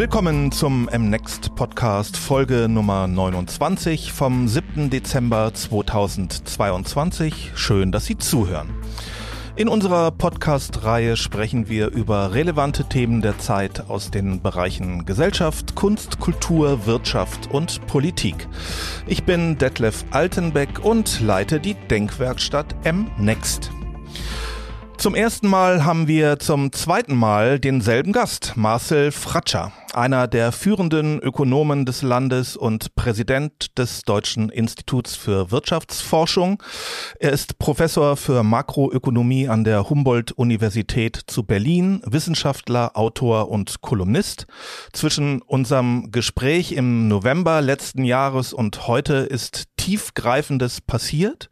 Willkommen zum MNext Podcast Folge Nummer 29 vom 7. Dezember 2022. Schön, dass Sie zuhören. In unserer Podcast-Reihe sprechen wir über relevante Themen der Zeit aus den Bereichen Gesellschaft, Kunst, Kultur, Wirtschaft und Politik. Ich bin Detlef Altenbeck und leite die Denkwerkstatt MNext. Zum ersten Mal haben wir zum zweiten Mal denselben Gast, Marcel Fratscher einer der führenden Ökonomen des Landes und Präsident des Deutschen Instituts für Wirtschaftsforschung. Er ist Professor für Makroökonomie an der Humboldt-Universität zu Berlin, Wissenschaftler, Autor und Kolumnist. Zwischen unserem Gespräch im November letzten Jahres und heute ist tiefgreifendes passiert.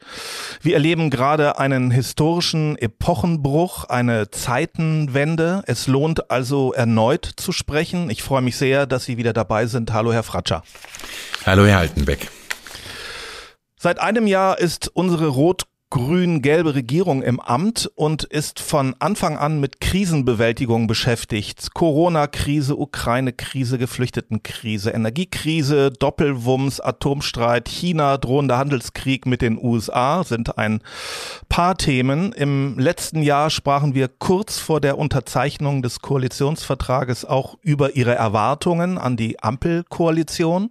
Wir erleben gerade einen historischen Epochenbruch, eine Zeitenwende. Es lohnt also erneut zu sprechen. Ich freue mich sehr, dass Sie wieder dabei sind. Hallo, Herr Fratscher. Hallo, Herr Altenbeck. Seit einem Jahr ist unsere rot grün-gelbe Regierung im Amt und ist von Anfang an mit Krisenbewältigung beschäftigt. Corona-Krise, Ukraine-Krise, Geflüchtetenkrise, Energiekrise, Doppelwumms, Atomstreit, China, drohender Handelskrieg mit den USA sind ein paar Themen. Im letzten Jahr sprachen wir kurz vor der Unterzeichnung des Koalitionsvertrages auch über ihre Erwartungen an die Ampelkoalition.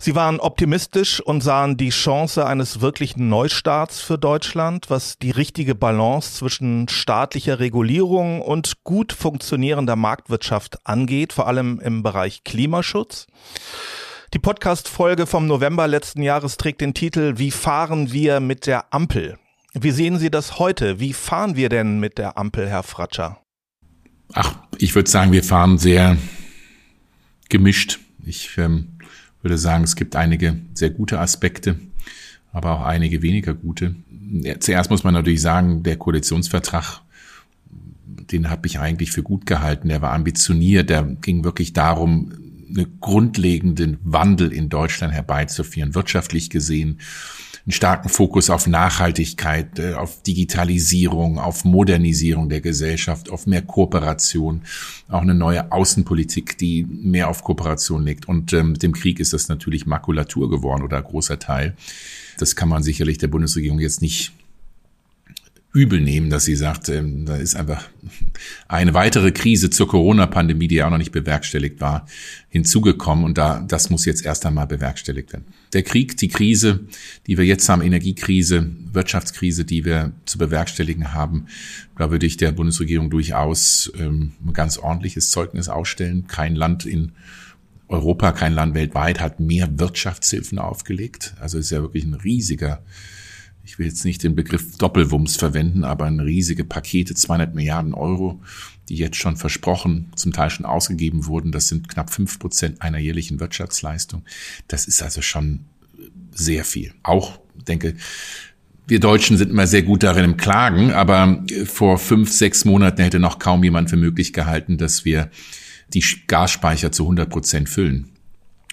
Sie waren optimistisch und sahen die Chance eines wirklichen Neustarts für Deutschland, was die richtige Balance zwischen staatlicher Regulierung und gut funktionierender Marktwirtschaft angeht, vor allem im Bereich Klimaschutz. Die Podcast-Folge vom November letzten Jahres trägt den Titel Wie fahren wir mit der Ampel? Wie sehen Sie das heute? Wie fahren wir denn mit der Ampel, Herr Fratscher? Ach, ich würde sagen, wir fahren sehr gemischt. Ich ähm, würde sagen, es gibt einige sehr gute Aspekte, aber auch einige weniger gute. Zuerst muss man natürlich sagen, der Koalitionsvertrag, den habe ich eigentlich für gut gehalten. Der war ambitioniert, der ging wirklich darum, einen grundlegenden Wandel in Deutschland herbeizuführen, wirtschaftlich gesehen einen starken Fokus auf Nachhaltigkeit, äh, auf Digitalisierung, auf Modernisierung der Gesellschaft, auf mehr Kooperation, auch eine neue Außenpolitik, die mehr auf Kooperation legt. Und ähm, mit dem Krieg ist das natürlich Makulatur geworden oder großer Teil. Das kann man sicherlich der Bundesregierung jetzt nicht übel nehmen, dass sie sagt, ähm, da ist einfach eine weitere Krise zur Corona-Pandemie, die ja auch noch nicht bewerkstelligt war, hinzugekommen und da das muss jetzt erst einmal bewerkstelligt werden. Der Krieg, die Krise, die wir jetzt haben, Energiekrise, Wirtschaftskrise, die wir zu bewerkstelligen haben, da würde ich der Bundesregierung durchaus ähm, ein ganz ordentliches Zeugnis ausstellen. Kein Land in Europa, kein Land weltweit hat mehr Wirtschaftshilfen aufgelegt. Also ist ja wirklich ein riesiger ich will jetzt nicht den Begriff Doppelwumms verwenden, aber ein riesige Pakete, 200 Milliarden Euro, die jetzt schon versprochen, zum Teil schon ausgegeben wurden. Das sind knapp fünf Prozent einer jährlichen Wirtschaftsleistung. Das ist also schon sehr viel. Auch, denke, wir Deutschen sind immer sehr gut darin im Klagen, aber vor fünf, sechs Monaten hätte noch kaum jemand für möglich gehalten, dass wir die Gasspeicher zu 100 Prozent füllen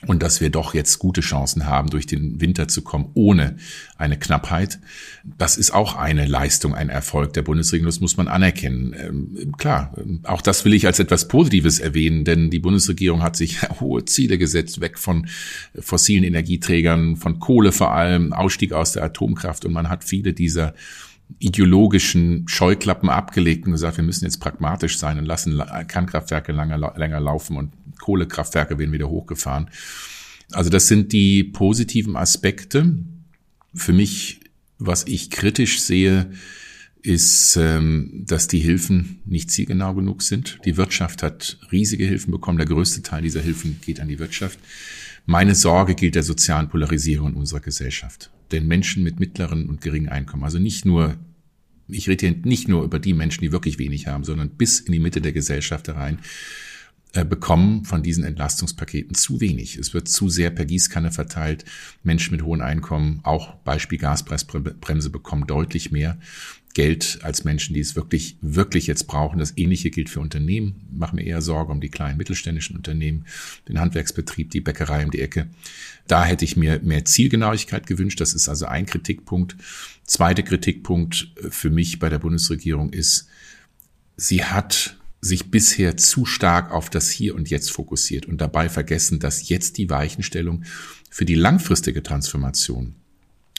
und dass wir doch jetzt gute Chancen haben, durch den Winter zu kommen, ohne eine Knappheit. Das ist auch eine Leistung, ein Erfolg der Bundesregierung, das muss man anerkennen. Ähm, klar, auch das will ich als etwas Positives erwähnen, denn die Bundesregierung hat sich hohe Ziele gesetzt, weg von fossilen Energieträgern, von Kohle vor allem, Ausstieg aus der Atomkraft und man hat viele dieser ideologischen Scheuklappen abgelegt und gesagt, wir müssen jetzt pragmatisch sein und lassen Kernkraftwerke länger, länger laufen und Kohlekraftwerke werden wieder hochgefahren. Also das sind die positiven Aspekte. Für mich, was ich kritisch sehe, ist, ähm, dass die Hilfen nicht zielgenau genug sind. Die Wirtschaft hat riesige Hilfen bekommen. Der größte Teil dieser Hilfen geht an die Wirtschaft. Meine Sorge gilt der sozialen Polarisierung unserer Gesellschaft. Denn Menschen mit mittleren und geringen Einkommen, also nicht nur, ich rede hier nicht nur über die Menschen, die wirklich wenig haben, sondern bis in die Mitte der Gesellschaft herein, bekommen von diesen Entlastungspaketen zu wenig. Es wird zu sehr per Gießkanne verteilt. Menschen mit hohen Einkommen, auch Beispiel Gaspreisbremse, bekommen deutlich mehr. Geld als Menschen, die es wirklich, wirklich jetzt brauchen. Das Ähnliche gilt für Unternehmen. Ich mache mir eher Sorge um die kleinen mittelständischen Unternehmen, den Handwerksbetrieb, die Bäckerei um die Ecke. Da hätte ich mir mehr Zielgenauigkeit gewünscht. Das ist also ein Kritikpunkt. Zweiter Kritikpunkt für mich bei der Bundesregierung ist, sie hat sich bisher zu stark auf das Hier und Jetzt fokussiert und dabei vergessen, dass jetzt die Weichenstellung für die langfristige Transformation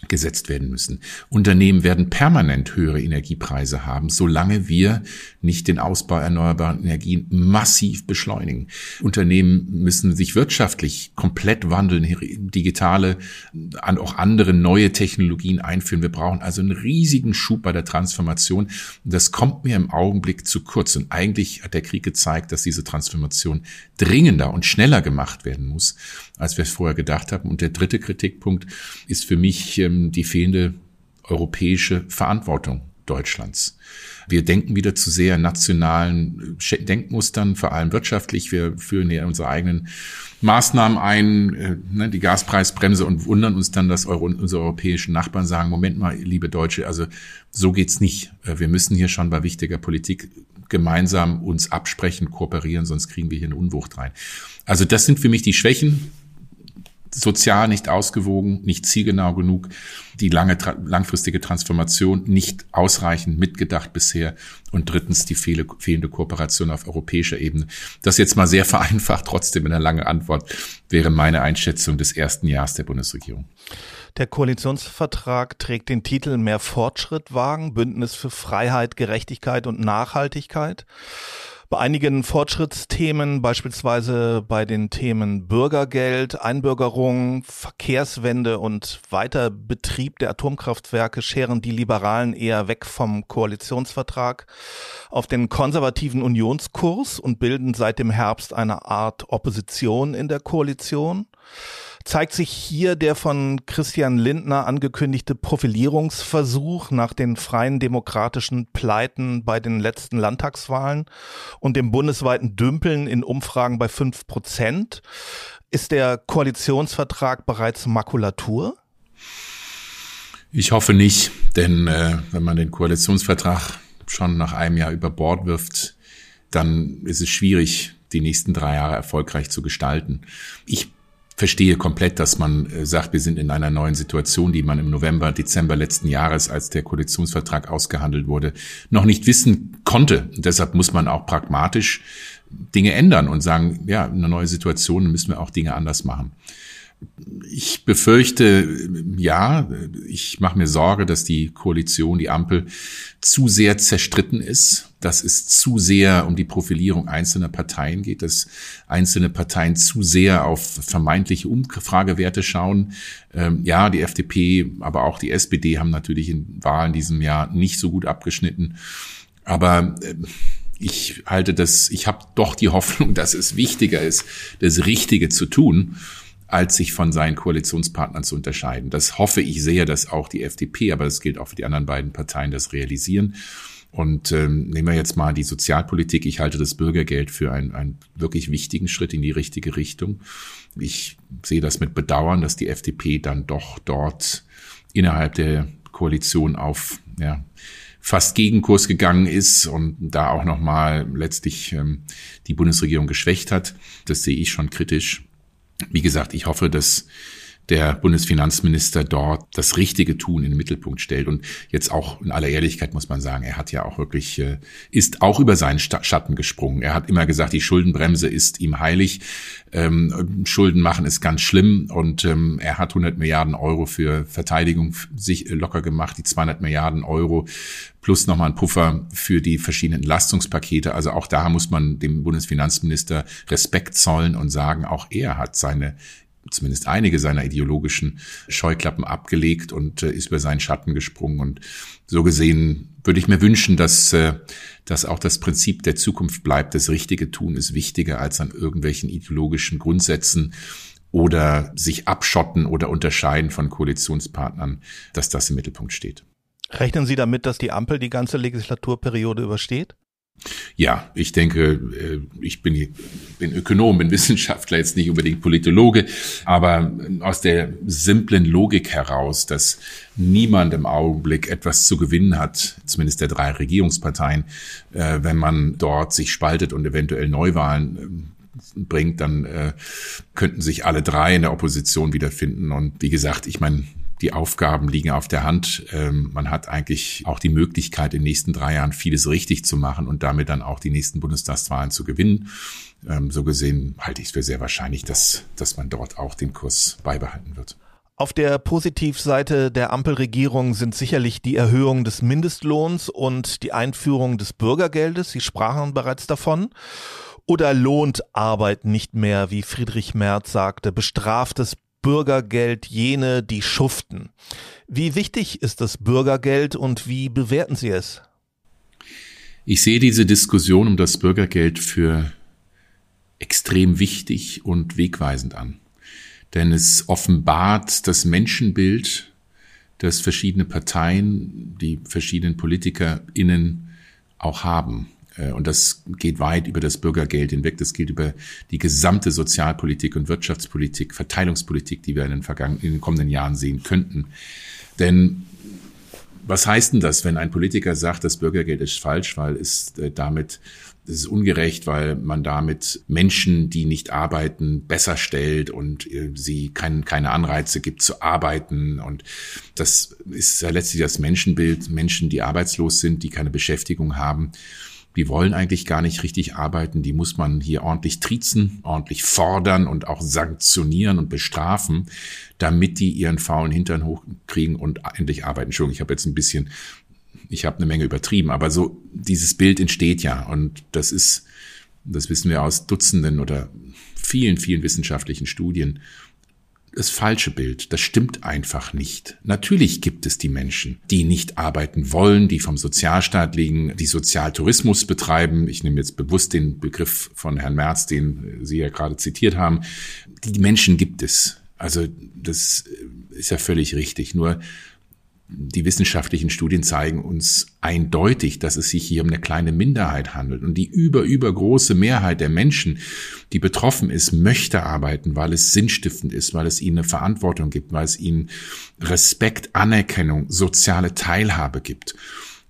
gesetzt werden müssen. Unternehmen werden permanent höhere Energiepreise haben, solange wir nicht den Ausbau erneuerbarer Energien massiv beschleunigen. Unternehmen müssen sich wirtschaftlich komplett wandeln, digitale, auch andere neue Technologien einführen. Wir brauchen also einen riesigen Schub bei der Transformation. Das kommt mir im Augenblick zu kurz. Und eigentlich hat der Krieg gezeigt, dass diese Transformation dringender und schneller gemacht werden muss, als wir es vorher gedacht haben. Und der dritte Kritikpunkt ist für mich ähm, die fehlende europäische Verantwortung Deutschlands. Wir denken wieder zu sehr nationalen äh, Denkmustern, vor allem wirtschaftlich. Wir führen ja unsere eigenen Maßnahmen ein, äh, ne, die Gaspreisbremse und wundern uns dann, dass Euro, unsere europäischen Nachbarn sagen, Moment mal, liebe Deutsche, also so geht's nicht. Äh, wir müssen hier schon bei wichtiger Politik gemeinsam uns absprechen, kooperieren, sonst kriegen wir hier eine Unwucht rein. Also das sind für mich die Schwächen sozial nicht ausgewogen, nicht zielgenau genug, die lange, langfristige Transformation nicht ausreichend mitgedacht bisher und drittens die fehlende Kooperation auf europäischer Ebene. Das jetzt mal sehr vereinfacht, trotzdem in einer langen Antwort wäre meine Einschätzung des ersten Jahres der Bundesregierung. Der Koalitionsvertrag trägt den Titel Mehr Fortschritt wagen, Bündnis für Freiheit, Gerechtigkeit und Nachhaltigkeit. Bei einigen Fortschrittsthemen, beispielsweise bei den Themen Bürgergeld, Einbürgerung, Verkehrswende und Weiterbetrieb der Atomkraftwerke, scheren die Liberalen eher weg vom Koalitionsvertrag. Auf den konservativen Unionskurs und bilden seit dem Herbst eine Art Opposition in der Koalition zeigt sich hier der von Christian Lindner angekündigte Profilierungsversuch nach den freien demokratischen Pleiten bei den letzten Landtagswahlen und dem bundesweiten Dümpeln in Umfragen bei fünf Prozent. Ist der Koalitionsvertrag bereits Makulatur? Ich hoffe nicht, denn äh, wenn man den Koalitionsvertrag schon nach einem Jahr über Bord wirft, dann ist es schwierig, die nächsten drei Jahre erfolgreich zu gestalten. Ich verstehe komplett, dass man äh, sagt, wir sind in einer neuen Situation, die man im November, Dezember letzten Jahres, als der Koalitionsvertrag ausgehandelt wurde, noch nicht wissen konnte. Und deshalb muss man auch pragmatisch Dinge ändern und sagen, ja, eine neue Situation müssen wir auch Dinge anders machen. Ich befürchte, ja, ich mache mir Sorge, dass die Koalition, die Ampel zu sehr zerstritten ist, dass es zu sehr um die Profilierung einzelner Parteien geht, dass einzelne Parteien zu sehr auf vermeintliche Umfragewerte schauen. Ähm, ja, die FDP, aber auch die SPD haben natürlich in Wahlen diesem Jahr nicht so gut abgeschnitten. Aber äh, ich halte das, ich habe doch die Hoffnung, dass es wichtiger ist, das Richtige zu tun als sich von seinen Koalitionspartnern zu unterscheiden. Das hoffe ich sehr, dass auch die FDP, aber das gilt auch für die anderen beiden Parteien, das realisieren. Und ähm, nehmen wir jetzt mal die Sozialpolitik. Ich halte das Bürgergeld für einen, einen wirklich wichtigen Schritt in die richtige Richtung. Ich sehe das mit Bedauern, dass die FDP dann doch dort innerhalb der Koalition auf ja, fast Gegenkurs gegangen ist und da auch nochmal letztlich ähm, die Bundesregierung geschwächt hat. Das sehe ich schon kritisch. Wie gesagt, ich hoffe, dass der Bundesfinanzminister dort das Richtige tun in den Mittelpunkt stellt. Und jetzt auch in aller Ehrlichkeit muss man sagen, er hat ja auch wirklich, äh, ist auch über seinen Schatten gesprungen. Er hat immer gesagt, die Schuldenbremse ist ihm heilig. Ähm, Schulden machen ist ganz schlimm. Und ähm, er hat 100 Milliarden Euro für Verteidigung sich locker gemacht, die 200 Milliarden Euro plus nochmal ein Puffer für die verschiedenen Entlastungspakete. Also auch da muss man dem Bundesfinanzminister Respekt zollen und sagen, auch er hat seine zumindest einige seiner ideologischen Scheuklappen abgelegt und äh, ist über seinen Schatten gesprungen. Und so gesehen würde ich mir wünschen, dass, äh, dass auch das Prinzip der Zukunft bleibt. Das Richtige tun ist wichtiger als an irgendwelchen ideologischen Grundsätzen oder sich abschotten oder unterscheiden von Koalitionspartnern, dass das im Mittelpunkt steht. Rechnen Sie damit, dass die Ampel die ganze Legislaturperiode übersteht? Ja, ich denke, äh, ich bin, bin Ökonom, bin Wissenschaftler, jetzt nicht unbedingt Politologe, aber aus der simplen Logik heraus, dass niemand im Augenblick etwas zu gewinnen hat, zumindest der drei Regierungsparteien, äh, wenn man dort sich spaltet und eventuell Neuwahlen äh, bringt, dann könnten sich alle drei in der Opposition wiederfinden. Und wie gesagt, ich meine, die Aufgaben liegen auf der Hand. Ähm, man hat eigentlich auch die Möglichkeit, in den nächsten drei Jahren vieles richtig zu machen und damit dann auch die nächsten Bundestagswahlen zu gewinnen. Ähm, so gesehen halte ich es für sehr wahrscheinlich, dass, dass man dort auch den Kurs beibehalten wird. Auf der Positivseite der Ampelregierung sind sicherlich die Erhöhung des Mindestlohns und die Einführung des Bürgergeldes. Sie sprachen bereits davon. Oder lohnt Arbeit nicht mehr, wie Friedrich Merz sagte, bestraftes Bürgergeld jene, die schuften. Wie wichtig ist das Bürgergeld und wie bewerten Sie es? Ich sehe diese Diskussion um das Bürgergeld für extrem wichtig und wegweisend an denn es offenbart das Menschenbild, das verschiedene Parteien, die verschiedenen PolitikerInnen auch haben. Äh, und das geht weit über das Bürgergeld hinweg. Das geht über die gesamte Sozialpolitik und Wirtschaftspolitik, Verteilungspolitik, die wir in den, vergangenen, in den kommenden Jahren sehen könnten. Denn was heißt denn das, wenn ein Politiker sagt, das Bürgergeld ist falsch, weil es äh, damit das ist ungerecht, weil man damit Menschen, die nicht arbeiten, besser stellt und äh, sie kein, keine Anreize gibt zu arbeiten. Und das ist ja letztlich das Menschenbild. Menschen, die arbeitslos sind, die keine Beschäftigung haben, die wollen eigentlich gar nicht richtig arbeiten. Die muss man hier ordentlich triezen, ordentlich fordern und auch sanktionieren und bestrafen, damit die ihren faulen Hintern hochkriegen und endlich arbeiten. Entschuldigung, ich habe jetzt ein bisschen ich habe eine Menge übertrieben, aber so dieses Bild entsteht ja und das ist, das wissen wir aus Dutzenden oder vielen, vielen wissenschaftlichen Studien, das falsche Bild. Das stimmt einfach nicht. Natürlich gibt es die Menschen, die nicht arbeiten wollen, die vom Sozialstaat liegen, die Sozialtourismus betreiben. Ich nehme jetzt bewusst den Begriff von Herrn Merz, den Sie ja gerade zitiert haben. Die Menschen gibt es. Also das ist ja völlig richtig. Nur die wissenschaftlichen Studien zeigen uns eindeutig, dass es sich hier um eine kleine Minderheit handelt. Und die über, übergroße Mehrheit der Menschen, die betroffen ist, möchte arbeiten, weil es sinnstiftend ist, weil es ihnen eine Verantwortung gibt, weil es ihnen Respekt, Anerkennung, soziale Teilhabe gibt.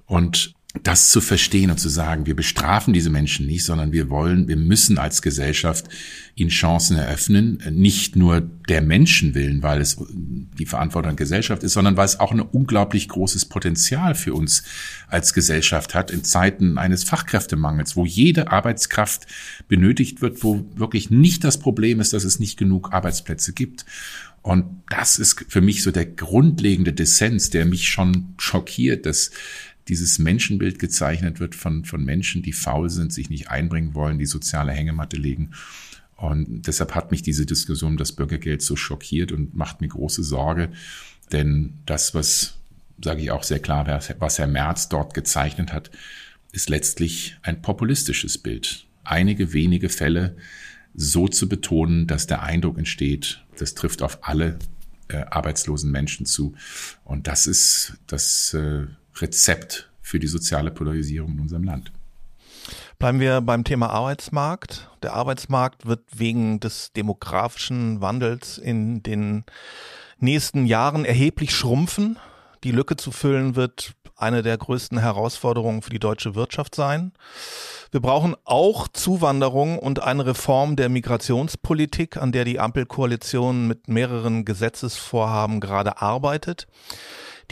Und das zu verstehen und zu sagen, wir bestrafen diese Menschen nicht, sondern wir wollen, wir müssen als Gesellschaft ihnen Chancen eröffnen, nicht nur der Menschen willen, weil es die Verantwortung der Gesellschaft ist, sondern weil es auch ein unglaublich großes Potenzial für uns als Gesellschaft hat in Zeiten eines Fachkräftemangels, wo jede Arbeitskraft benötigt wird, wo wirklich nicht das Problem ist, dass es nicht genug Arbeitsplätze gibt. Und das ist für mich so der grundlegende Dissens, der mich schon schockiert, dass dieses Menschenbild gezeichnet wird von, von Menschen, die faul sind, sich nicht einbringen wollen, die soziale Hängematte legen. Und deshalb hat mich diese Diskussion um das Bürgergeld so schockiert und macht mir große Sorge. Denn das, was, sage ich auch sehr klar, was Herr Merz dort gezeichnet hat, ist letztlich ein populistisches Bild. Einige wenige Fälle so zu betonen, dass der Eindruck entsteht, das trifft auf alle äh, arbeitslosen Menschen zu. Und das ist das äh, Rezept für die soziale Polarisierung in unserem Land. Bleiben wir beim Thema Arbeitsmarkt. Der Arbeitsmarkt wird wegen des demografischen Wandels in den nächsten Jahren erheblich schrumpfen. Die Lücke zu füllen wird eine der größten Herausforderungen für die deutsche Wirtschaft sein. Wir brauchen auch Zuwanderung und eine Reform der Migrationspolitik, an der die Ampelkoalition mit mehreren Gesetzesvorhaben gerade arbeitet.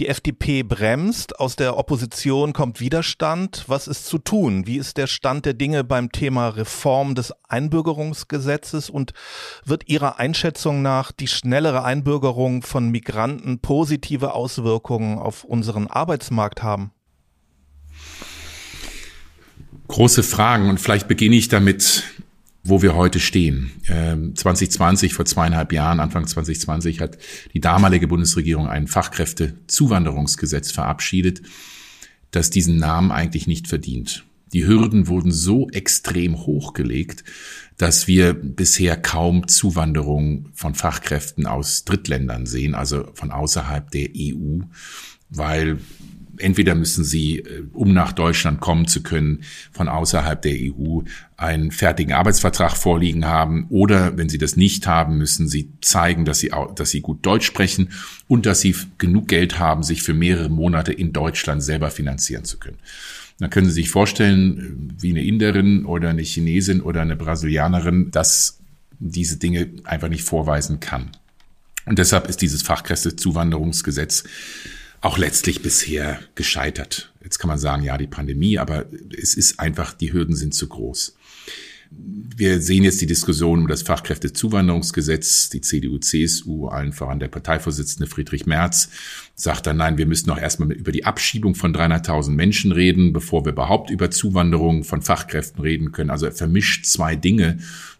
Die FDP bremst, aus der Opposition kommt Widerstand. Was ist zu tun? Wie ist der Stand der Dinge beim Thema Reform des Einbürgerungsgesetzes und wird Ihrer Einschätzung nach die schnellere Einbürgerung von Migranten positive Auswirkungen auf unseren Arbeitsmarkt haben? Große Fragen und vielleicht beginne ich damit, wo wir heute stehen. 2020, ähm, vor zweieinhalb Jahren, Anfang 2020, hat die damalige Bundesregierung ein Fachkräftezuwanderungsgesetz verabschiedet, das diesen Namen eigentlich nicht verdient. Die Hürden wurden so extrem hochgelegt, dass wir bisher kaum Zuwanderung von Fachkräften aus Drittländern sehen, also von außerhalb der EU, weil entweder müssen sie, äh, um nach Deutschland kommen zu können, von außerhalb der EU einen fertigen Arbeitsvertrag vorliegen haben oder wenn sie das nicht haben, müssen sie zeigen, dass sie, dass sie gut Deutsch sprechen und dass sie genug Geld haben, sich für mehrere Monate in Deutschland selber finanzieren zu können. Dann können Sie sich vorstellen, äh, wie eine Inderin oder eine Chinesin oder eine Brasilianerin, dass diese Dinge einfach nicht vorweisen kann. Und deshalb ist dieses Fachkräftezuwanderungsgesetz auch letztlich bisher gescheitert. Jetzt kann man sagen, ja, die Pandemie, aber es ist einfach, die Hürden sind zu groß. Wir sehen jetzt die Diskussion um das Fachkräftezuwanderungsgesetz. Die CDU, CSU, allen voran der Parteivorsitzende Friedrich Merz, sagt dann, nein, wir müssen noch erstmal über die Abschiebung von 300.000 Menschen reden, bevor wir überhaupt über Zuwanderung von Fachkräften reden können. Also er vermischt zwei Dinge,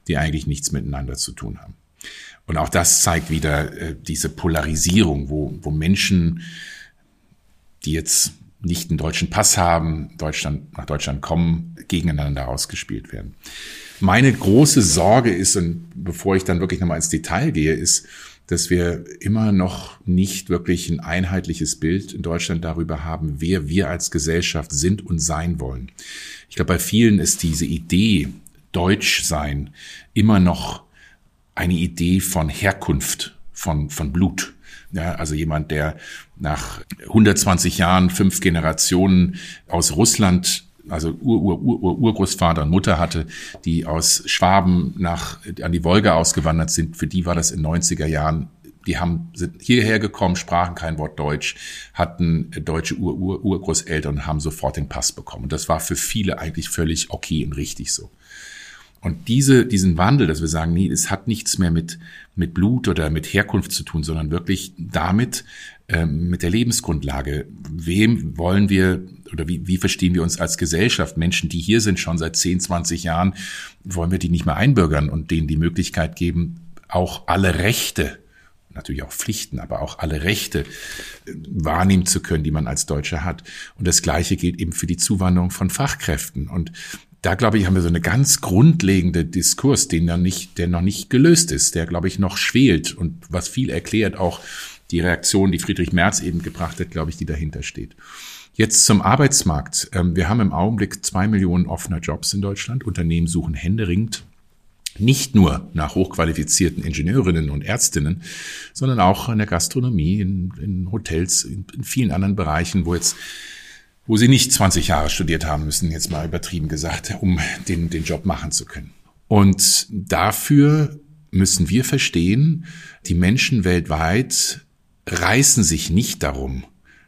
die eigentlich nichts miteinander zu tun haben. Und auch das zeigt wieder äh, diese Polarisierung, wo, wo Menschen, die jetzt nicht einen deutschen Pass haben, Deutschland, nach Deutschland kommen, gegeneinander ausgespielt werden. Meine große Sorge ist, und bevor ich dann wirklich nochmal ins Detail gehe, ist, dass wir immer noch nicht wirklich ein einheitliches Bild in Deutschland darüber haben, wer wir als Gesellschaft sind und sein wollen. Ich glaube, bei vielen ist diese Idee, Deutsch sein, immer noch eine Idee von Herkunft, von, von Blut. Ja, also jemand, der nach 120 Jahren, fünf Generationen aus Russland also Ur, Ur, Ur, Urgroßvater und Mutter hatte, die aus Schwaben nach, an die Wolga ausgewandert sind, für die war das in 90er Jahren die haben, sind hierher gekommen, sprachen kein Wort Deutsch, hatten deutsche Ur, Ur, Urgroßeltern und haben sofort den Pass bekommen. Und das war für viele eigentlich völlig okay und richtig so. Und diese, diesen Wandel, dass wir sagen, nee, es hat nichts mehr mit, mit Blut oder mit Herkunft zu tun, sondern wirklich damit, ähm, mit der Lebensgrundlage. Wem wollen wir oder wie, wie verstehen wir uns als Gesellschaft? Menschen, die hier sind schon seit 10, 20 Jahren, wollen wir die nicht mehr einbürgern und denen die Möglichkeit geben, auch alle Rechte natürlich auch Pflichten, aber auch alle Rechte äh, wahrnehmen zu können, die man als Deutscher hat. Und das Gleiche gilt eben für die Zuwanderung von Fachkräften. Und da glaube ich, haben wir so eine ganz grundlegende Diskurs, den noch nicht, der noch nicht gelöst ist, der glaube ich noch schwelt und was viel erklärt auch die Reaktion, die Friedrich Merz eben gebracht hat, glaube ich, die dahinter steht. Jetzt zum Arbeitsmarkt. Ähm, wir haben im Augenblick zwei Millionen offener Jobs in Deutschland. Unternehmen suchen händeringend nicht nur nach hochqualifizierten Ingenieurinnen und Ärztinnen, sondern auch in der Gastronomie, in, in Hotels, in, in vielen anderen Bereichen, wo jetzt wo sie nicht 20 Jahre studiert haben müssen, jetzt mal übertrieben gesagt, um den, den Job machen zu können. Und dafür müssen wir verstehen, die Menschen weltweit reißen sich nicht darum,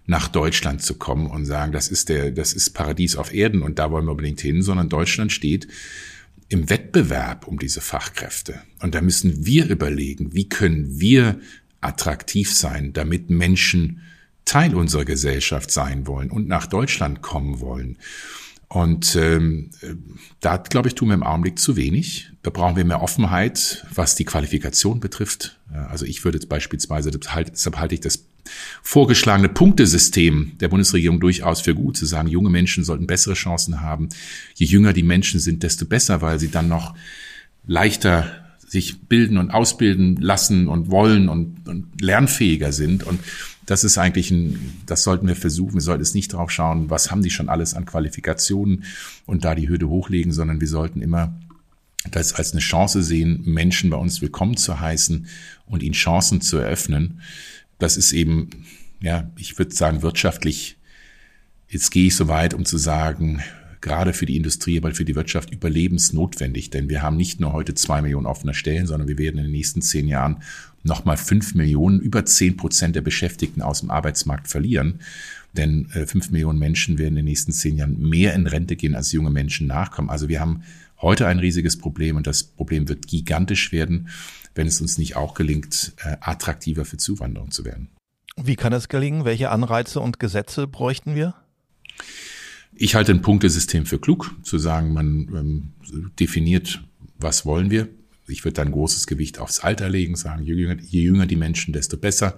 nach Deutschland zu kommen und sagen, das ist der, das ist Paradies auf Erden und da wollen wir unbedingt hin, sondern Deutschland steht im Wettbewerb um diese Fachkräfte. Und da müssen wir überlegen, wie können wir attraktiv sein, damit Menschen Teil unserer Gesellschaft sein wollen und nach Deutschland kommen wollen. Und ähm, da, glaube ich, tun wir im Augenblick zu wenig. Da brauchen wir mehr Offenheit, was die Qualifikation betrifft. Also ich würde jetzt beispielsweise, deshalb halte ich das vorgeschlagene Punktesystem der Bundesregierung durchaus für gut, zu sagen, junge Menschen sollten bessere Chancen haben. Je jünger die Menschen sind, desto besser, weil sie dann noch leichter sich bilden und ausbilden lassen und wollen und, und lernfähiger sind. Und das ist eigentlich ein, das sollten wir versuchen. Wir sollten es nicht drauf schauen, was haben die schon alles an Qualifikationen und da die Hürde hochlegen, sondern wir sollten immer das als eine Chance sehen, Menschen bei uns willkommen zu heißen und ihnen Chancen zu eröffnen. Das ist eben, ja, ich würde sagen, wirtschaftlich, jetzt gehe ich so weit, um zu sagen, gerade für die Industrie, aber für die Wirtschaft überlebensnotwendig. Denn wir haben nicht nur heute zwei Millionen offener Stellen, sondern wir werden in den nächsten zehn Jahren nochmal fünf Millionen, über zehn Prozent der Beschäftigten aus dem Arbeitsmarkt verlieren. Denn äh, fünf Millionen Menschen werden in den nächsten zehn Jahren mehr in Rente gehen, als junge Menschen nachkommen. Also wir haben heute ein riesiges Problem und das Problem wird gigantisch werden, wenn es uns nicht auch gelingt, äh, attraktiver für Zuwanderung zu werden. Wie kann es gelingen? Welche Anreize und Gesetze bräuchten wir? Ich halte ein Punktesystem für klug, zu sagen, man ähm, definiert, was wollen wir. Ich würde dann großes Gewicht aufs Alter legen, sagen, je jünger, je jünger die Menschen, desto besser.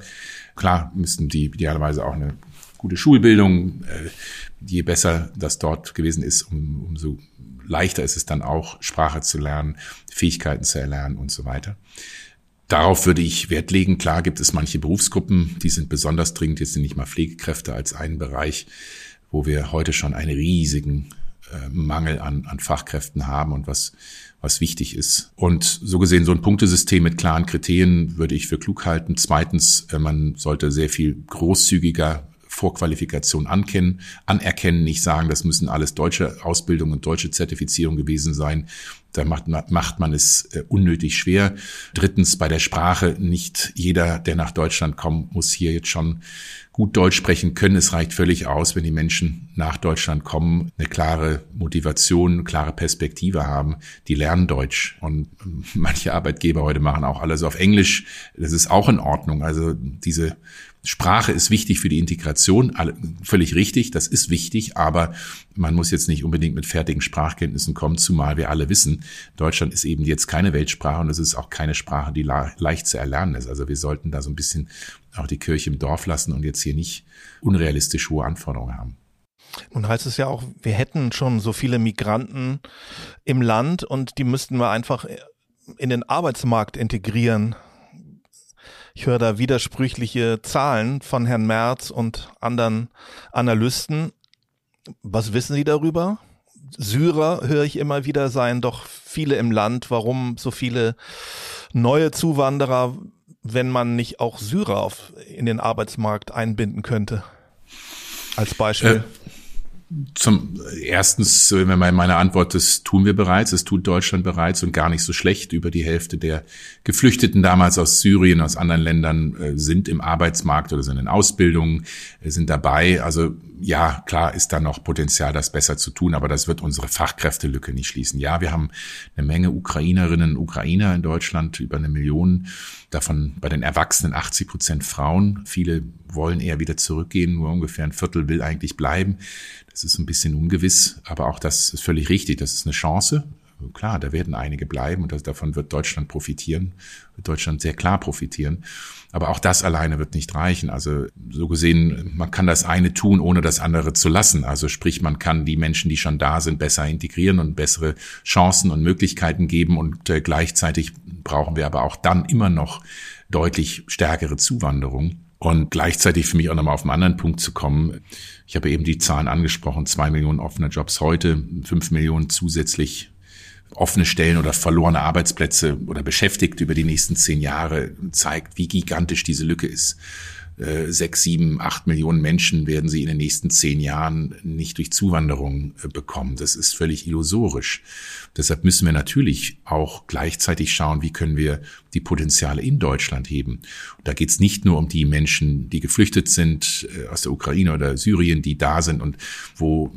Klar müssten die idealerweise auch eine gute Schulbildung, äh, je besser das dort gewesen ist, um, umso leichter ist es dann auch, Sprache zu lernen, Fähigkeiten zu erlernen und so weiter. Darauf würde ich Wert legen. Klar gibt es manche Berufsgruppen, die sind besonders dringend. Jetzt sind nicht mal Pflegekräfte als einen Bereich wo wir heute schon einen riesigen äh, Mangel an, an Fachkräften haben und was, was wichtig ist. Und so gesehen, so ein Punktesystem mit klaren Kriterien würde ich für klug halten. Zweitens, äh, man sollte sehr viel großzügiger Vorqualifikation ankennen, anerkennen, nicht sagen, das müssen alles deutsche Ausbildung und deutsche Zertifizierung gewesen sein. Da macht, macht man es äh, unnötig schwer. Drittens, bei der Sprache, nicht jeder, der nach Deutschland kommt, muss hier jetzt schon gut Deutsch sprechen können. Es reicht völlig aus, wenn die Menschen nach Deutschland kommen, eine klare Motivation, eine klare Perspektive haben. Die lernen Deutsch. Und manche Arbeitgeber heute machen auch alles auf Englisch. Das ist auch in Ordnung. Also diese Sprache ist wichtig für die Integration, völlig richtig, das ist wichtig, aber man muss jetzt nicht unbedingt mit fertigen Sprachkenntnissen kommen, zumal wir alle wissen, Deutschland ist eben jetzt keine Weltsprache und es ist auch keine Sprache, die leicht zu erlernen ist. Also wir sollten da so ein bisschen auch die Kirche im Dorf lassen und jetzt hier nicht unrealistisch hohe Anforderungen haben. Nun heißt es ja auch, wir hätten schon so viele Migranten im Land und die müssten wir einfach in den Arbeitsmarkt integrieren. Ich höre da widersprüchliche Zahlen von Herrn Merz und anderen Analysten. Was wissen Sie darüber? Syrer höre ich immer wieder, seien doch viele im Land. Warum so viele neue Zuwanderer, wenn man nicht auch Syrer auf, in den Arbeitsmarkt einbinden könnte? Als Beispiel. Zum erstens, wenn man meine Antwort, das tun wir bereits, das tut Deutschland bereits und gar nicht so schlecht. Über die Hälfte der Geflüchteten damals aus Syrien, aus anderen Ländern äh, sind im Arbeitsmarkt oder sind in Ausbildung, äh, sind dabei. Also ja, klar ist da noch Potenzial, das besser zu tun, aber das wird unsere Fachkräftelücke nicht schließen. Ja, wir haben eine Menge Ukrainerinnen und Ukrainer in Deutschland, über eine Million, davon bei den Erwachsenen 80 Prozent Frauen. Viele wollen eher wieder zurückgehen, nur ungefähr ein Viertel will eigentlich bleiben. Das ist ein bisschen ungewiss, aber auch das ist völlig richtig. Das ist eine Chance. Klar, da werden einige bleiben und davon wird Deutschland profitieren, wird Deutschland sehr klar profitieren. Aber auch das alleine wird nicht reichen. Also so gesehen, man kann das eine tun, ohne das andere zu lassen. Also sprich, man kann die Menschen, die schon da sind, besser integrieren und bessere Chancen und Möglichkeiten geben. Und äh, gleichzeitig brauchen wir aber auch dann immer noch deutlich stärkere Zuwanderung. Und gleichzeitig für mich auch nochmal auf einen anderen Punkt zu kommen. Ich habe eben die Zahlen angesprochen, zwei Millionen offene Jobs heute, fünf Millionen zusätzlich offene Stellen oder verlorene Arbeitsplätze oder beschäftigt über die nächsten zehn Jahre zeigt, wie gigantisch diese Lücke ist. Äh, sechs, sieben, acht Millionen Menschen werden sie in den nächsten zehn Jahren nicht durch Zuwanderung äh, bekommen. Das ist völlig illusorisch. Deshalb müssen wir natürlich auch gleichzeitig schauen, wie können wir die Potenziale in Deutschland heben. Und da geht es nicht nur um die Menschen, die geflüchtet sind äh, aus der Ukraine oder Syrien, die da sind und wo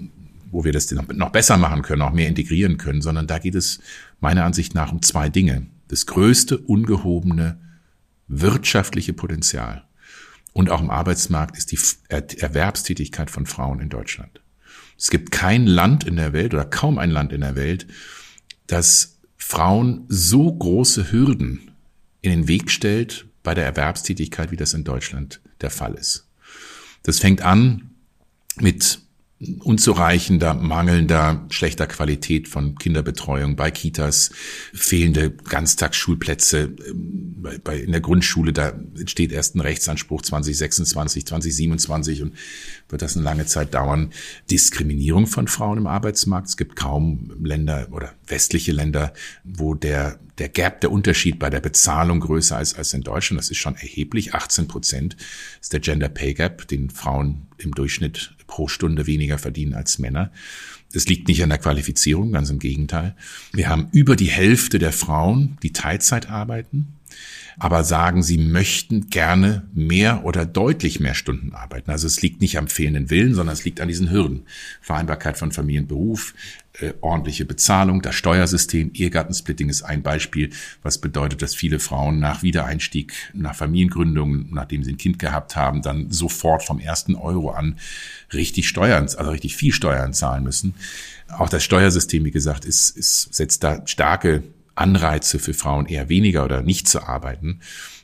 wo wir das noch besser machen können, auch mehr integrieren können, sondern da geht es meiner Ansicht nach um zwei Dinge. Das größte ungehobene wirtschaftliche Potenzial und auch im Arbeitsmarkt ist die Erwerbstätigkeit von Frauen in Deutschland. Es gibt kein Land in der Welt oder kaum ein Land in der Welt, das Frauen so große Hürden in den Weg stellt bei der Erwerbstätigkeit, wie das in Deutschland der Fall ist. Das fängt an mit unzureichender, mangelnder, schlechter Qualität von Kinderbetreuung bei Kitas, fehlende Ganztagsschulplätze ähm, bei, in der Grundschule, da entsteht erst ein Rechtsanspruch 2026, 2027 und wird das eine lange Zeit dauern. Diskriminierung von Frauen im Arbeitsmarkt. Es gibt kaum Länder oder westliche Länder, wo der, der Gap, der Unterschied bei der Bezahlung größer ist als in Deutschland. Das ist schon erheblich. 18 Prozent ist der Gender Pay Gap, den Frauen im Durchschnitt pro Stunde weniger verdienen als Männer. Das liegt nicht an der Qualifizierung, ganz im Gegenteil. Wir haben über die Hälfte der Frauen, die Teilzeit arbeiten, aber sagen, sie möchten gerne mehr oder deutlich mehr Stunden arbeiten. Also es liegt nicht am fehlenden Willen, sondern es liegt an diesen Hürden. Vereinbarkeit von Familie und Beruf, äh, ordentliche Bezahlung, das Steuersystem, Ehegattensplitting ist ein Beispiel, was bedeutet, dass viele Frauen nach Wiedereinstieg, nach Familiengründung, nachdem sie ein Kind gehabt haben, dann sofort vom ersten Euro an richtig Steuern, also richtig viel Steuern zahlen müssen. Auch das Steuersystem, wie gesagt, ist, ist, setzt da starke Anreize für Frauen eher weniger oder nicht zu arbeiten.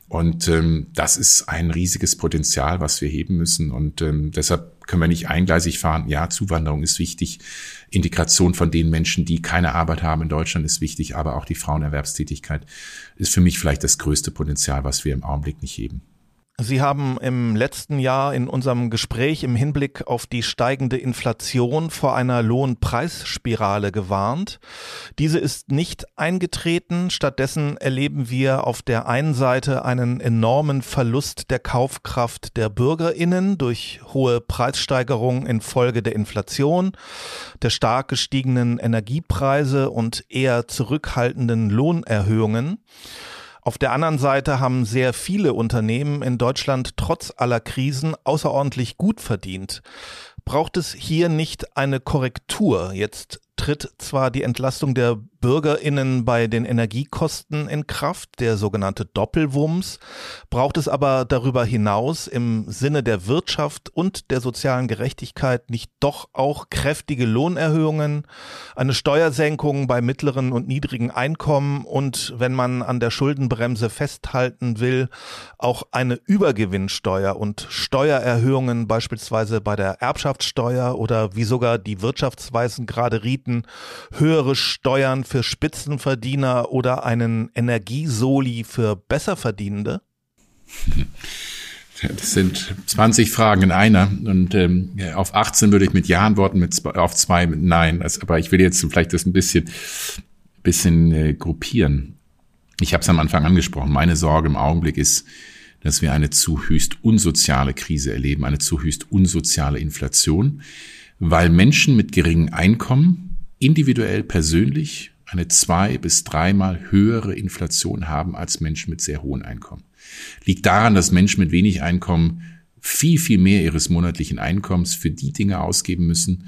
Und ähm, das ist ein riesiges Potenzial, was wir heben müssen. Und ähm, deshalb können wir nicht eingleisig fahren. Ja, Zuwanderung ist wichtig. Integration von den Menschen, die keine Arbeit haben in Deutschland, ist wichtig. Aber auch die Frauenerwerbstätigkeit ist für mich vielleicht das größte Potenzial, was wir im Augenblick nicht heben. Sie haben im letzten Jahr in unserem Gespräch im Hinblick auf die steigende Inflation vor einer Lohnpreisspirale gewarnt. Diese ist nicht eingetreten. Stattdessen erleben wir auf der einen Seite einen enormen Verlust der Kaufkraft der Bürgerinnen durch hohe Preissteigerungen infolge der Inflation, der stark gestiegenen Energiepreise und eher zurückhaltenden Lohnerhöhungen. Auf der anderen Seite haben sehr viele Unternehmen in Deutschland trotz aller Krisen außerordentlich gut verdient. Braucht es hier nicht eine Korrektur? Jetzt tritt zwar die Entlastung der BürgerInnen bei den Energiekosten in Kraft, der sogenannte Doppelwumms, braucht es aber darüber hinaus im Sinne der Wirtschaft und der sozialen Gerechtigkeit nicht doch auch kräftige Lohnerhöhungen, eine Steuersenkung bei mittleren und niedrigen Einkommen und, wenn man an der Schuldenbremse festhalten will, auch eine Übergewinnsteuer und Steuererhöhungen beispielsweise bei der Erbschaftssteuer oder wie sogar die Wirtschaftsweisen gerade rieten, höhere Steuern für Spitzenverdiener oder einen Energiesoli für Besserverdienende? Das sind 20 Fragen in einer und ähm, auf 18 würde ich mit Ja antworten, mit zwei, auf zwei mit Nein. Also, aber ich will jetzt vielleicht das ein bisschen, bisschen äh, gruppieren. Ich habe es am Anfang angesprochen. Meine Sorge im Augenblick ist, dass wir eine zu höchst unsoziale Krise erleben, eine zu höchst unsoziale Inflation, weil Menschen mit geringem Einkommen individuell persönlich eine zwei- bis dreimal höhere Inflation haben als Menschen mit sehr hohen Einkommen. Liegt daran, dass Menschen mit wenig Einkommen viel, viel mehr ihres monatlichen Einkommens für die Dinge ausgeben müssen,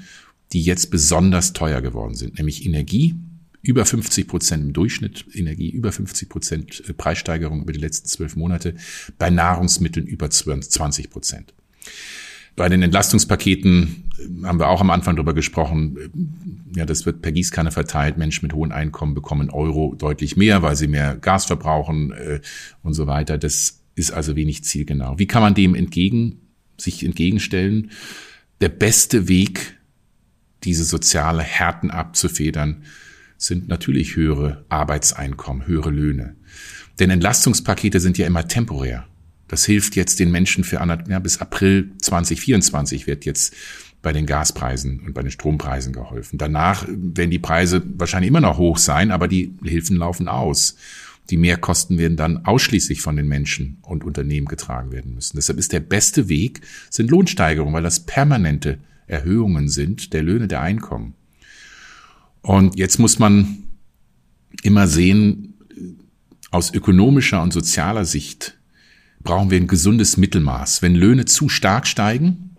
die jetzt besonders teuer geworden sind, nämlich Energie, über 50 Prozent im Durchschnitt Energie, über 50 Prozent äh, Preissteigerung über die letzten zwölf Monate, bei Nahrungsmitteln über 20 Prozent. Bei den Entlastungspaketen äh, haben wir auch am Anfang darüber gesprochen. Äh, ja, das wird per Gießkanne verteilt. Menschen mit hohen Einkommen bekommen Euro deutlich mehr, weil sie mehr Gas verbrauchen äh, und so weiter. Das ist also wenig zielgenau. Wie kann man dem entgegen, sich entgegenstellen? Der beste Weg, diese soziale Härten abzufedern, sind natürlich höhere Arbeitseinkommen, höhere Löhne. Denn Entlastungspakete sind ja immer temporär. Das hilft jetzt den Menschen für ja, bis April 2024 wird jetzt bei den Gaspreisen und bei den Strompreisen geholfen. Danach werden die Preise wahrscheinlich immer noch hoch sein, aber die Hilfen laufen aus. Die Mehrkosten werden dann ausschließlich von den Menschen und Unternehmen getragen werden müssen. Deshalb ist der beste Weg, sind Lohnsteigerungen, weil das permanente Erhöhungen sind der Löhne der Einkommen. Und jetzt muss man immer sehen, aus ökonomischer und sozialer Sicht brauchen wir ein gesundes Mittelmaß. Wenn Löhne zu stark steigen,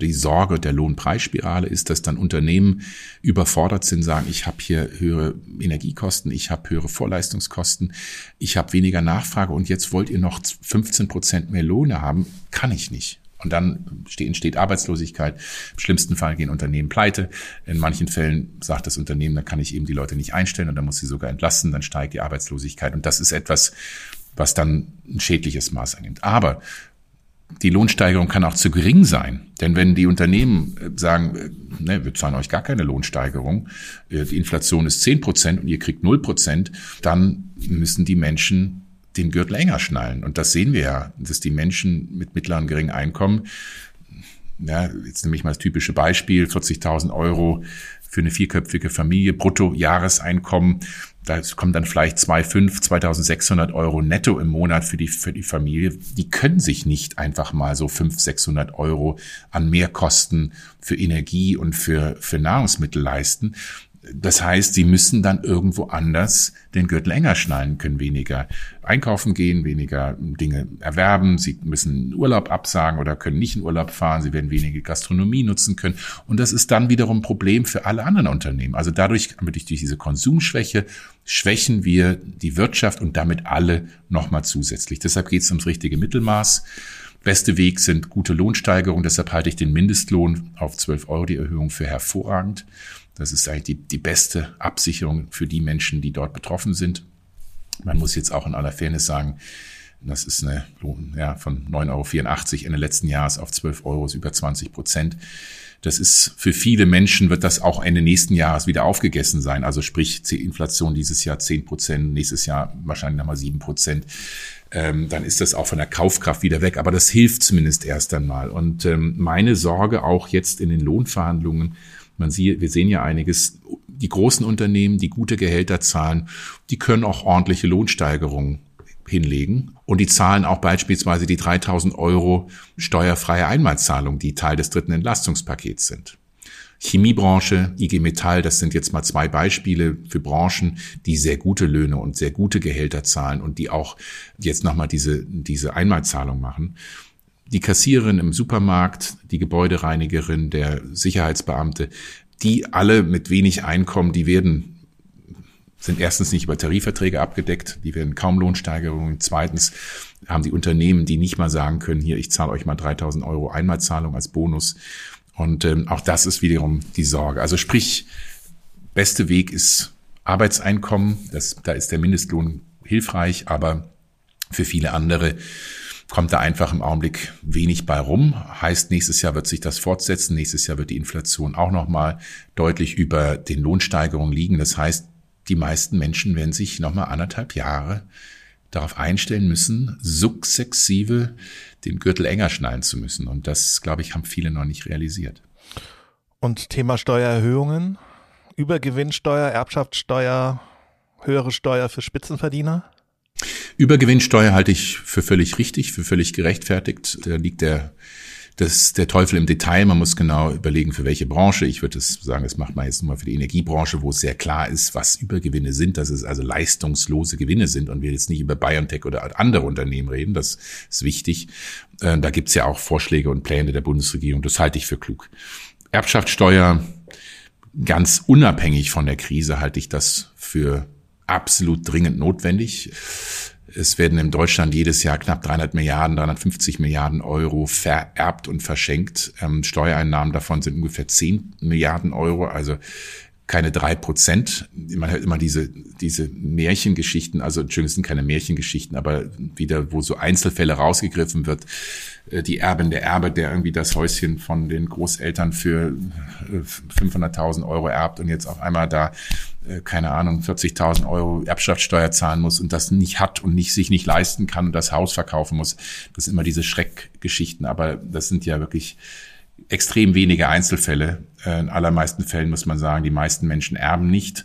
die Sorge der Lohnpreisspirale ist, dass dann Unternehmen überfordert sind, sagen, ich habe hier höhere Energiekosten, ich habe höhere Vorleistungskosten, ich habe weniger Nachfrage und jetzt wollt ihr noch 15 Prozent mehr Lohne haben, kann ich nicht. Und dann entsteht Arbeitslosigkeit. Im schlimmsten Fall gehen Unternehmen pleite. In manchen Fällen sagt das Unternehmen, dann kann ich eben die Leute nicht einstellen und dann muss sie sogar entlassen, dann steigt die Arbeitslosigkeit. Und das ist etwas, was dann ein schädliches Maß annimmt. Aber die Lohnsteigerung kann auch zu gering sein. Denn wenn die Unternehmen äh, sagen, äh, ne, wir zahlen euch gar keine Lohnsteigerung, äh, die Inflation ist zehn Prozent und ihr kriegt null Prozent, dann müssen die Menschen den Gürtel enger schnallen. Und das sehen wir ja, dass die Menschen mit mittleren geringen Einkommen, ja, jetzt nehme ich mal das typische Beispiel, 40.000 Euro für eine vierköpfige Familie, Bruttojahreseinkommen, da kommen dann vielleicht 2,5, 2600 Euro netto im Monat für die, für die Familie. Die können sich nicht einfach mal so 500, 600 Euro an Mehrkosten für Energie und für, für Nahrungsmittel leisten. Das heißt, sie müssen dann irgendwo anders den Gürtel enger schnallen, können weniger einkaufen gehen, weniger Dinge erwerben, sie müssen Urlaub absagen oder können nicht in Urlaub fahren, sie werden weniger Gastronomie nutzen können. Und das ist dann wiederum ein Problem für alle anderen Unternehmen. Also dadurch, durch diese Konsumschwäche, schwächen wir die Wirtschaft und damit alle nochmal zusätzlich. Deshalb geht es ums richtige Mittelmaß. Beste Weg sind gute Lohnsteigerungen. Deshalb halte ich den Mindestlohn auf 12 Euro die Erhöhung für hervorragend. Das ist eigentlich die, die beste Absicherung für die Menschen, die dort betroffen sind. Man muss jetzt auch in aller Fairness sagen, Das ist eine ja, von 9,84 Euro Ende letzten Jahres auf 12 Euro, ist über 20 Prozent. Das ist für viele Menschen wird das auch Ende nächsten Jahres wieder aufgegessen sein. Also sprich, Inflation dieses Jahr 10 Prozent, nächstes Jahr wahrscheinlich nochmal 7 Prozent. Ähm, dann ist das auch von der Kaufkraft wieder weg. Aber das hilft zumindest erst einmal. Und ähm, meine Sorge auch jetzt in den Lohnverhandlungen, man sieht, wir sehen ja einiges, die großen Unternehmen, die gute Gehälter zahlen, die können auch ordentliche Lohnsteigerungen hinlegen. Und die zahlen auch beispielsweise die 3000 Euro steuerfreie Einmalzahlung, die Teil des dritten Entlastungspakets sind. Chemiebranche, IG Metall, das sind jetzt mal zwei Beispiele für Branchen, die sehr gute Löhne und sehr gute Gehälter zahlen und die auch jetzt nochmal diese, diese Einmalzahlung machen. Die Kassiererin im Supermarkt, die Gebäudereinigerin, der Sicherheitsbeamte, die alle mit wenig Einkommen, die werden sind erstens nicht über Tarifverträge abgedeckt, die werden kaum Lohnsteigerungen. Zweitens haben die Unternehmen, die nicht mal sagen können, hier, ich zahle euch mal 3000 Euro Einmalzahlung als Bonus. Und ähm, auch das ist wiederum die Sorge. Also sprich, beste Weg ist Arbeitseinkommen. Das, da ist der Mindestlohn hilfreich, aber für viele andere kommt da einfach im Augenblick wenig bei rum. Heißt, nächstes Jahr wird sich das fortsetzen. Nächstes Jahr wird die Inflation auch nochmal deutlich über den Lohnsteigerungen liegen. Das heißt, die meisten Menschen werden sich nochmal anderthalb Jahre darauf einstellen müssen, sukzessive den Gürtel enger schneiden zu müssen. Und das, glaube ich, haben viele noch nicht realisiert. Und Thema Steuererhöhungen, Übergewinnsteuer, Erbschaftssteuer, höhere Steuer für Spitzenverdiener? Übergewinnsteuer halte ich für völlig richtig, für völlig gerechtfertigt. Da liegt der das der Teufel im Detail. Man muss genau überlegen, für welche Branche. Ich würde sagen, das macht man jetzt nur mal für die Energiebranche, wo es sehr klar ist, was Übergewinne sind, dass es also leistungslose Gewinne sind und wir jetzt nicht über BioNTech oder andere Unternehmen reden. Das ist wichtig. Äh, da gibt's ja auch Vorschläge und Pläne der Bundesregierung. Das halte ich für klug. Erbschaftssteuer, ganz unabhängig von der Krise, halte ich das für absolut dringend notwendig. Es werden in Deutschland jedes Jahr knapp 300 Milliarden, 350 Milliarden Euro vererbt und verschenkt. Ähm, Steuereinnahmen davon sind ungefähr 10 Milliarden Euro, also keine drei Prozent. Man hört immer diese, diese Märchengeschichten, also Entschuldigung, es sind keine Märchengeschichten, aber wieder, wo so Einzelfälle rausgegriffen wird. Äh, die Erbin, der Erbe, der irgendwie das Häuschen von den Großeltern für 500.000 äh, Euro erbt und jetzt auf einmal da keine Ahnung, 40.000 Euro Erbschaftssteuer zahlen muss und das nicht hat und nicht sich nicht leisten kann und das Haus verkaufen muss. Das sind immer diese Schreckgeschichten, aber das sind ja wirklich extrem wenige Einzelfälle. In allermeisten Fällen muss man sagen, die meisten Menschen erben nicht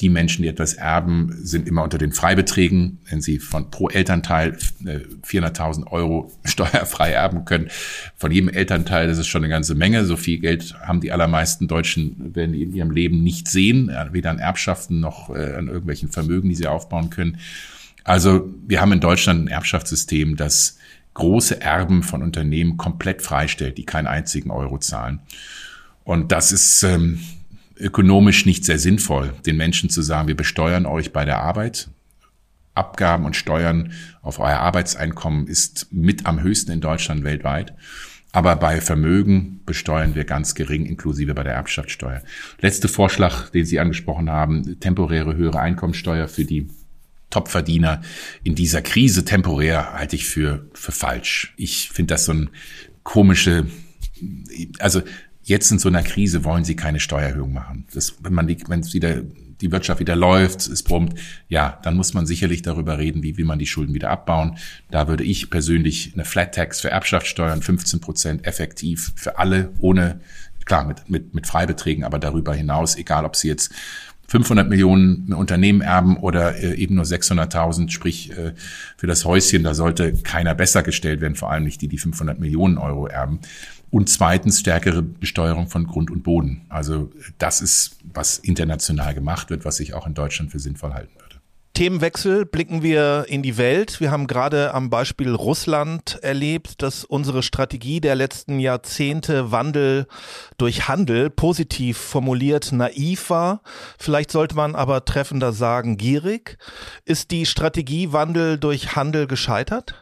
die Menschen, die etwas erben, sind immer unter den Freibeträgen. Wenn sie von pro Elternteil 400.000 äh, Euro steuerfrei erben können, von jedem Elternteil, das ist schon eine ganze Menge. So viel Geld haben die allermeisten Deutschen, werden in ihrem Leben nicht sehen, weder an Erbschaften noch äh, an irgendwelchen Vermögen, die sie aufbauen können. Also wir haben in Deutschland ein Erbschaftssystem, das große Erben von Unternehmen komplett freistellt, die keinen einzigen Euro zahlen. Und das ist ähm, ökonomisch nicht sehr sinnvoll, den Menschen zu sagen, wir besteuern euch bei der Arbeit. Abgaben und Steuern auf euer Arbeitseinkommen ist mit am höchsten in Deutschland weltweit. Aber bei Vermögen besteuern wir ganz gering, inklusive bei der Erbschaftssteuer. Letzte Vorschlag, den Sie angesprochen haben, temporäre höhere Einkommensteuer für die Topverdiener in dieser Krise temporär halte ich für, für falsch. Ich finde das so ein komische, also Jetzt in so einer Krise wollen sie keine Steuererhöhung machen. Das, wenn man die, wenn es wieder die Wirtschaft wieder läuft, es brummt, ja, dann muss man sicherlich darüber reden, wie will man die Schulden wieder abbauen. Da würde ich persönlich eine Flat Tax für Erbschaftssteuern 15 Prozent effektiv für alle, ohne klar mit mit mit Freibeträgen, aber darüber hinaus, egal ob sie jetzt 500 Millionen Unternehmen erben oder äh, eben nur 600.000, sprich äh, für das Häuschen, da sollte keiner besser gestellt werden, vor allem nicht die, die 500 Millionen Euro erben. Und zweitens stärkere Besteuerung von Grund und Boden. Also das ist, was international gemacht wird, was ich auch in Deutschland für sinnvoll halten würde. Themenwechsel blicken wir in die Welt. Wir haben gerade am Beispiel Russland erlebt, dass unsere Strategie der letzten Jahrzehnte Wandel durch Handel positiv formuliert naiv war. Vielleicht sollte man aber treffender sagen gierig. Ist die Strategie Wandel durch Handel gescheitert?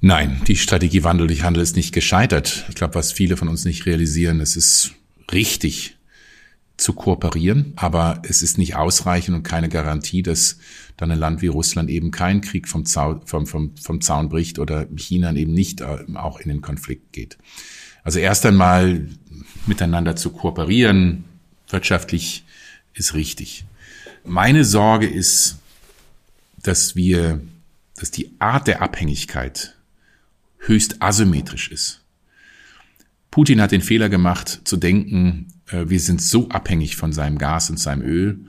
Nein, die Strategie Wandel durch Handel ist nicht gescheitert. Ich glaube, was viele von uns nicht realisieren, es ist richtig, zu kooperieren, aber es ist nicht ausreichend und keine Garantie, dass dann ein Land wie Russland eben keinen Krieg vom Zaun, vom, vom, vom Zaun bricht oder China eben nicht äh, auch in den Konflikt geht. Also erst einmal miteinander zu kooperieren, wirtschaftlich ist richtig. Meine Sorge ist, dass wir, dass die Art der Abhängigkeit höchst asymmetrisch ist. Putin hat den Fehler gemacht, zu denken, äh, wir sind so abhängig von seinem Gas und seinem Öl,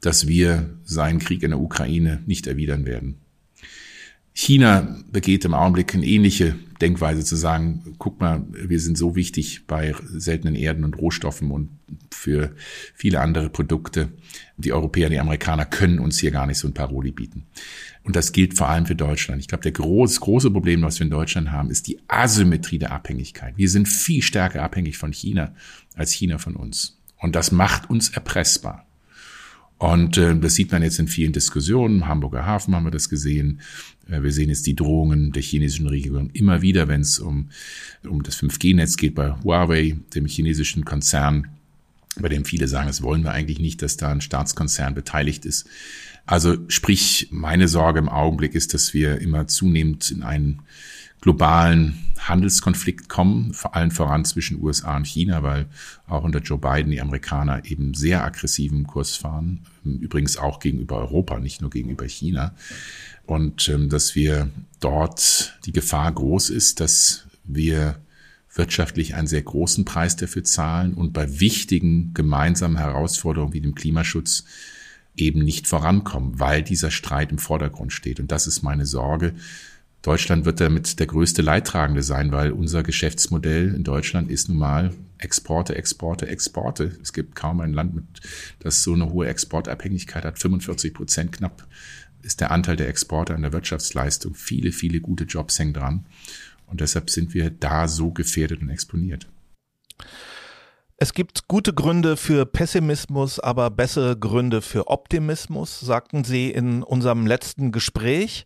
dass wir seinen Krieg in der Ukraine nicht erwidern werden. China begeht im Augenblick eine ähnliche Denkweise zu sagen, guck mal, wir sind so wichtig bei seltenen Erden und Rohstoffen und für viele andere Produkte. Die Europäer, die Amerikaner können uns hier gar nicht so ein Paroli bieten. Und das gilt vor allem für Deutschland. Ich glaube, der groß, große Problem, was wir in Deutschland haben, ist die Asymmetrie der Abhängigkeit. Wir sind viel stärker abhängig von China als China von uns. Und das macht uns erpressbar. Und äh, das sieht man jetzt in vielen Diskussionen. Im Hamburger Hafen haben wir das gesehen. Äh, wir sehen jetzt die Drohungen der chinesischen Regierung immer wieder, wenn es um, um das 5G-Netz geht bei Huawei, dem chinesischen Konzern, bei dem viele sagen, das wollen wir eigentlich nicht, dass da ein Staatskonzern beteiligt ist. Also sprich, meine Sorge im Augenblick ist, dass wir immer zunehmend in einen globalen Handelskonflikt kommen, vor allem voran zwischen USA und China, weil auch unter Joe Biden die Amerikaner eben sehr aggressiven Kurs fahren, übrigens auch gegenüber Europa, nicht nur gegenüber China. Und ähm, dass wir dort die Gefahr groß ist, dass wir wirtschaftlich einen sehr großen Preis dafür zahlen und bei wichtigen gemeinsamen Herausforderungen wie dem Klimaschutz eben nicht vorankommen, weil dieser Streit im Vordergrund steht. Und das ist meine Sorge, Deutschland wird damit der größte Leidtragende sein, weil unser Geschäftsmodell in Deutschland ist nun mal Exporte, Exporte, Exporte. Es gibt kaum ein Land, mit, das so eine hohe Exportabhängigkeit hat. 45 Prozent knapp ist der Anteil der Exporte an der Wirtschaftsleistung. Viele, viele gute Jobs hängen dran. Und deshalb sind wir da so gefährdet und exponiert. Es gibt gute Gründe für Pessimismus, aber bessere Gründe für Optimismus, sagten Sie in unserem letzten Gespräch.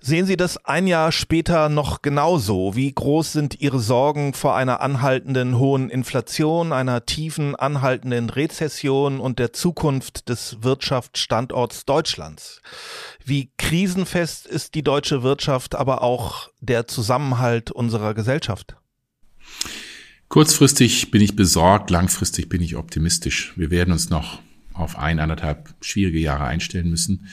Sehen Sie das ein Jahr später noch genauso? Wie groß sind Ihre Sorgen vor einer anhaltenden hohen Inflation, einer tiefen anhaltenden Rezession und der Zukunft des Wirtschaftsstandorts Deutschlands? Wie krisenfest ist die deutsche Wirtschaft, aber auch der Zusammenhalt unserer Gesellschaft? Kurzfristig bin ich besorgt, langfristig bin ich optimistisch. Wir werden uns noch auf ein, anderthalb schwierige Jahre einstellen müssen.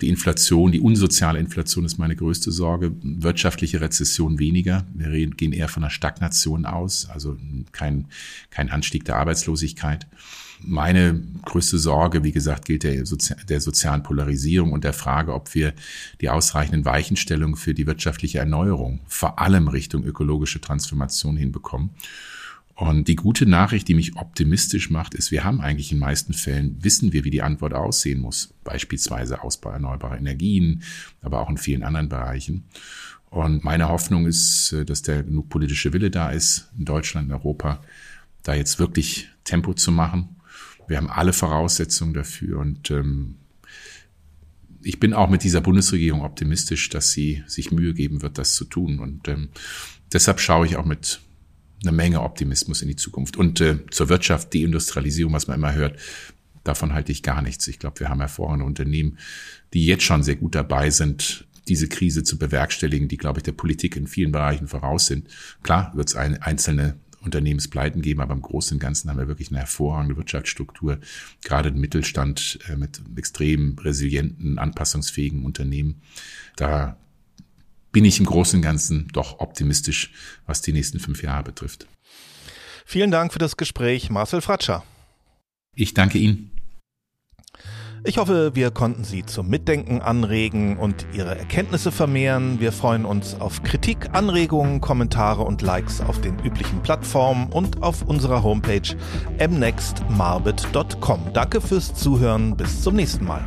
Die Inflation, die unsoziale Inflation ist meine größte Sorge. Wirtschaftliche Rezession weniger. Wir gehen eher von einer Stagnation aus, also kein, kein Anstieg der Arbeitslosigkeit. Meine größte Sorge, wie gesagt, gilt der, Sozi der sozialen Polarisierung und der Frage, ob wir die ausreichenden Weichenstellungen für die wirtschaftliche Erneuerung, vor allem Richtung ökologische Transformation hinbekommen. Und die gute Nachricht, die mich optimistisch macht, ist, wir haben eigentlich in meisten Fällen, wissen wir, wie die Antwort aussehen muss. Beispielsweise Ausbau erneuerbarer Energien, aber auch in vielen anderen Bereichen. Und meine Hoffnung ist, äh, dass der genug politische Wille da ist, in Deutschland, in Europa, da jetzt wirklich Tempo zu machen. Wir haben alle Voraussetzungen dafür und ähm, ich bin auch mit dieser Bundesregierung optimistisch, dass sie sich Mühe geben wird, das zu tun. Und ähm, deshalb schaue ich auch mit eine Menge Optimismus in die Zukunft. Und äh, zur Wirtschaft, die Industrialisierung, was man immer hört, davon halte ich gar nichts. Ich glaube, wir haben hervorragende Unternehmen, die jetzt schon sehr gut dabei sind, diese Krise zu bewerkstelligen, die, glaube ich, der Politik in vielen Bereichen voraus sind. Klar wird es ein, einzelne Unternehmenspleiten geben, aber im Großen und Ganzen haben wir wirklich eine hervorragende Wirtschaftsstruktur, gerade im Mittelstand äh, mit extrem resilienten, anpassungsfähigen Unternehmen. Da bin ich im Großen und Ganzen doch optimistisch, was die nächsten fünf Jahre betrifft. Vielen Dank für das Gespräch, Marcel Fratscher. Ich danke Ihnen. Ich hoffe, wir konnten Sie zum Mitdenken anregen und Ihre Erkenntnisse vermehren. Wir freuen uns auf Kritik, Anregungen, Kommentare und Likes auf den üblichen Plattformen und auf unserer Homepage mnextmarbet.com. Danke fürs Zuhören. Bis zum nächsten Mal.